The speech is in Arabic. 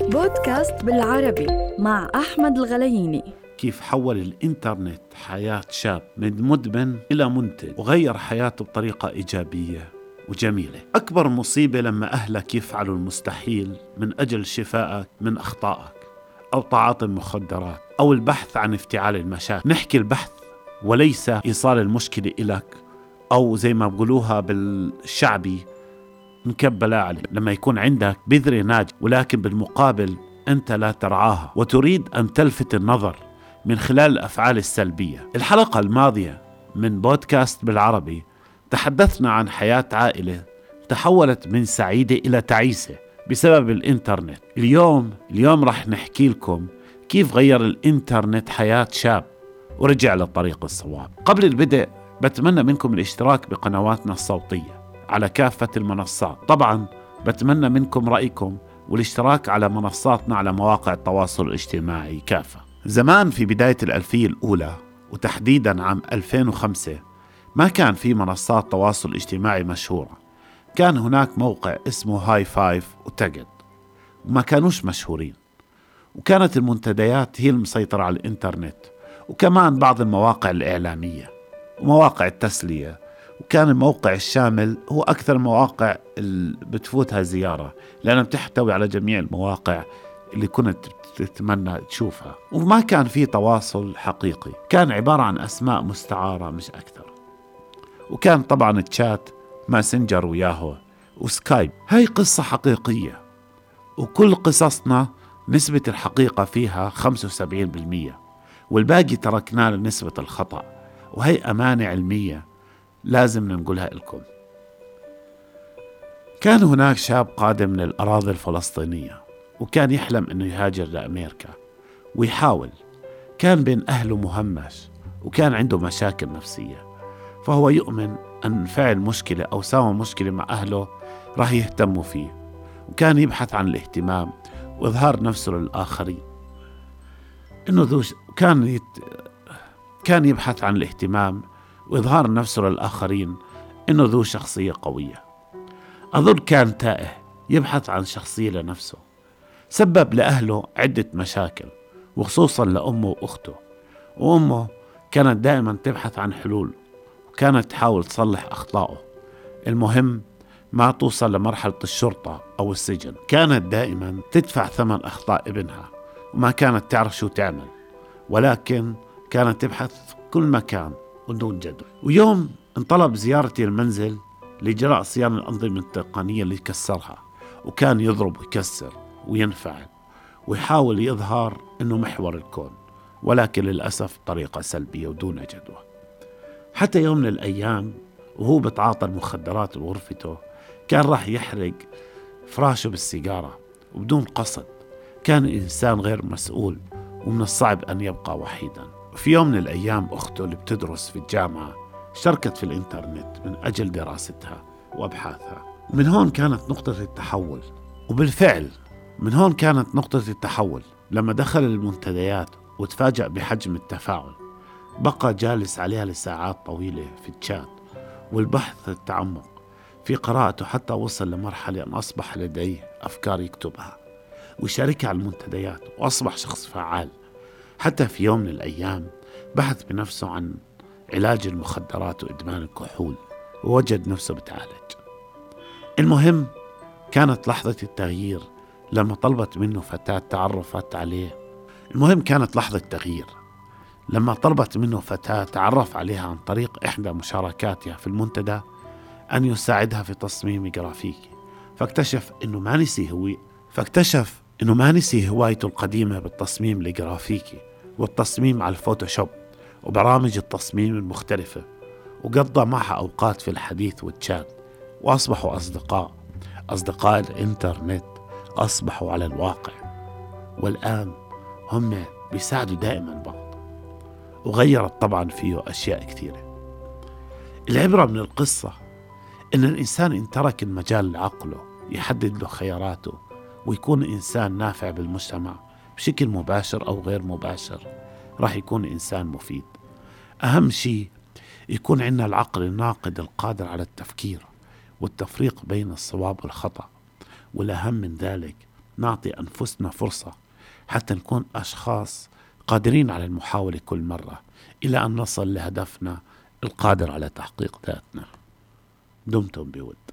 بودكاست بالعربي مع أحمد الغلييني. كيف حول الإنترنت حياة شاب من مدمن إلى منتج وغير حياته بطريقة إيجابية وجميلة. أكبر مصيبة لما أهلك يفعلوا المستحيل من أجل شفائك من أخطائك أو تعاطي المخدرات أو البحث عن افتعال المشاكل. نحكي البحث وليس إيصال المشكلة إلك أو زي ما بقولوها بالشعبي مكبلة عليه لما يكون عندك بذرة ناجح ولكن بالمقابل أنت لا ترعاها وتريد أن تلفت النظر من خلال الأفعال السلبية. الحلقة الماضية من بودكاست بالعربي تحدثنا عن حياة عائلة تحولت من سعيدة إلى تعيسة بسبب الإنترنت. اليوم اليوم رح نحكي لكم كيف غير الإنترنت حياة شاب. ورجع للطريق الصواب. قبل البدء بتمنى منكم الاشتراك بقنواتنا الصوتية. على كافة المنصات. طبعا بتمنى منكم رأيكم والاشتراك على منصاتنا على مواقع التواصل الاجتماعي كافة. زمان في بداية الألفية الأولى وتحديدا عام 2005 ما كان في منصات تواصل اجتماعي مشهورة. كان هناك موقع اسمه هاي فايف وتجد وما كانوش مشهورين. وكانت المنتديات هي المسيطرة على الإنترنت. وكمان بعض المواقع الإعلامية ومواقع التسلية وكان الموقع الشامل هو أكثر المواقع اللي بتفوتها زيارة لأنها بتحتوي على جميع المواقع اللي كنت تتمنى تشوفها. وما كان في تواصل حقيقي كان عبارة عن أسماء مستعارة مش أكثر. وكان طبعا التشات ماسنجر وياهو وسكايب هاي قصة حقيقية. وكل قصصنا نسبة الحقيقة فيها 75% والباقي تركناه لنسبة الخطأ. وهي أمانة علمية. لازم نقولها لكم. كان هناك شاب قادم من الأراضي الفلسطينية وكان يحلم أنه يهاجر لأمريكا ويحاول. كان بين أهله مهمش وكان عنده مشاكل نفسية. فهو يؤمن أن فعل مشكلة أو سوى مشكلة مع أهله راح يهتموا فيه وكان يبحث عن الاهتمام وإظهار نفسه للآخرين. إنه ذو كان يت... كان يبحث عن الاهتمام وإظهار نفسه للآخرين إنه ذو شخصية قوية. أظن كان تائه يبحث عن شخصية لنفسه سبب لأهله عدة مشاكل وخصوصا لأمه وأخته. وأمه كانت دائما تبحث عن حلول وكانت تحاول تصلح أخطائه. المهم ما توصل لمرحلة الشرطة أو السجن. كانت دائما تدفع ثمن أخطاء ابنها وما كانت تعرف شو تعمل. ولكن كانت تبحث في كل مكان بدون جدوى ويوم انطلب زيارتي المنزل لإجراء صيانة الأنظمة التقنية اللي كسرها. وكان يضرب ويكسر وينفعل ويحاول يظهر أنه محور الكون ولكن للأسف بطريقة سلبية ودون جدوى. حتى يوم من الأيام وهو بتعاطى المخدرات بغرفته كان راح يحرق فراشه بالسيجارة وبدون قصد. كان إنسان غير مسؤول ومن الصعب أن يبقى وحيدا. في يوم من الأيام أخته اللي بتدرس في الجامعة اشتركت في الإنترنت من أجل دراستها وأبحاثها. من هون كانت نقطة التحول. وبالفعل من هون كانت نقطة التحول. لما دخل المنتديات وتفاجأ بحجم التفاعل بقى جالس عليها لساعات طويلة في التشات والبحث التعمق في قراءته حتى وصل لمرحلة أن أصبح لديه أفكار يكتبها. ويشاركها على المنتديات وأصبح شخص فعال. حتى في يوم من الأيام بحث بنفسه عن علاج المخدرات وإدمان الكحول ووجد نفسه بتعالج. المهم كانت لحظة التغيير لما طلبت منه فتاة تعرفت عليه. المهم كانت لحظة تغيير لما طلبت منه فتاة تعرف عليها عن طريق إحدى مشاركاتها في المنتدى أن يساعدها في تصميم جرافيكي فاكتشف أنه ما نسي هو فاكتشف أنه ما نسي هوايته القديمة بالتصميم الجرافيكي والتصميم على الفوتوشوب وبرامج التصميم المختلفة وقضى معها أوقات في الحديث والتشات وأصبحوا أصدقاء أصدقاء الإنترنت أصبحوا على الواقع والآن هم بيساعدوا دائما بعض وغيرت طبعا فيه أشياء كثيرة. العبرة من القصة إن الإنسان إن ترك المجال لعقله يحدد له خياراته ويكون إنسان نافع بالمجتمع بشكل مباشر أو غير مباشر راح يكون إنسان مفيد. أهم شيء يكون عندنا العقل الناقد القادر على التفكير والتفريق بين الصواب والخطأ والأهم من ذلك نعطي أنفسنا فرصة حتى نكون أشخاص قادرين على المحاولة كل مرة إلى أن نصل لهدفنا القادر على تحقيق ذاتنا. دمتم بود.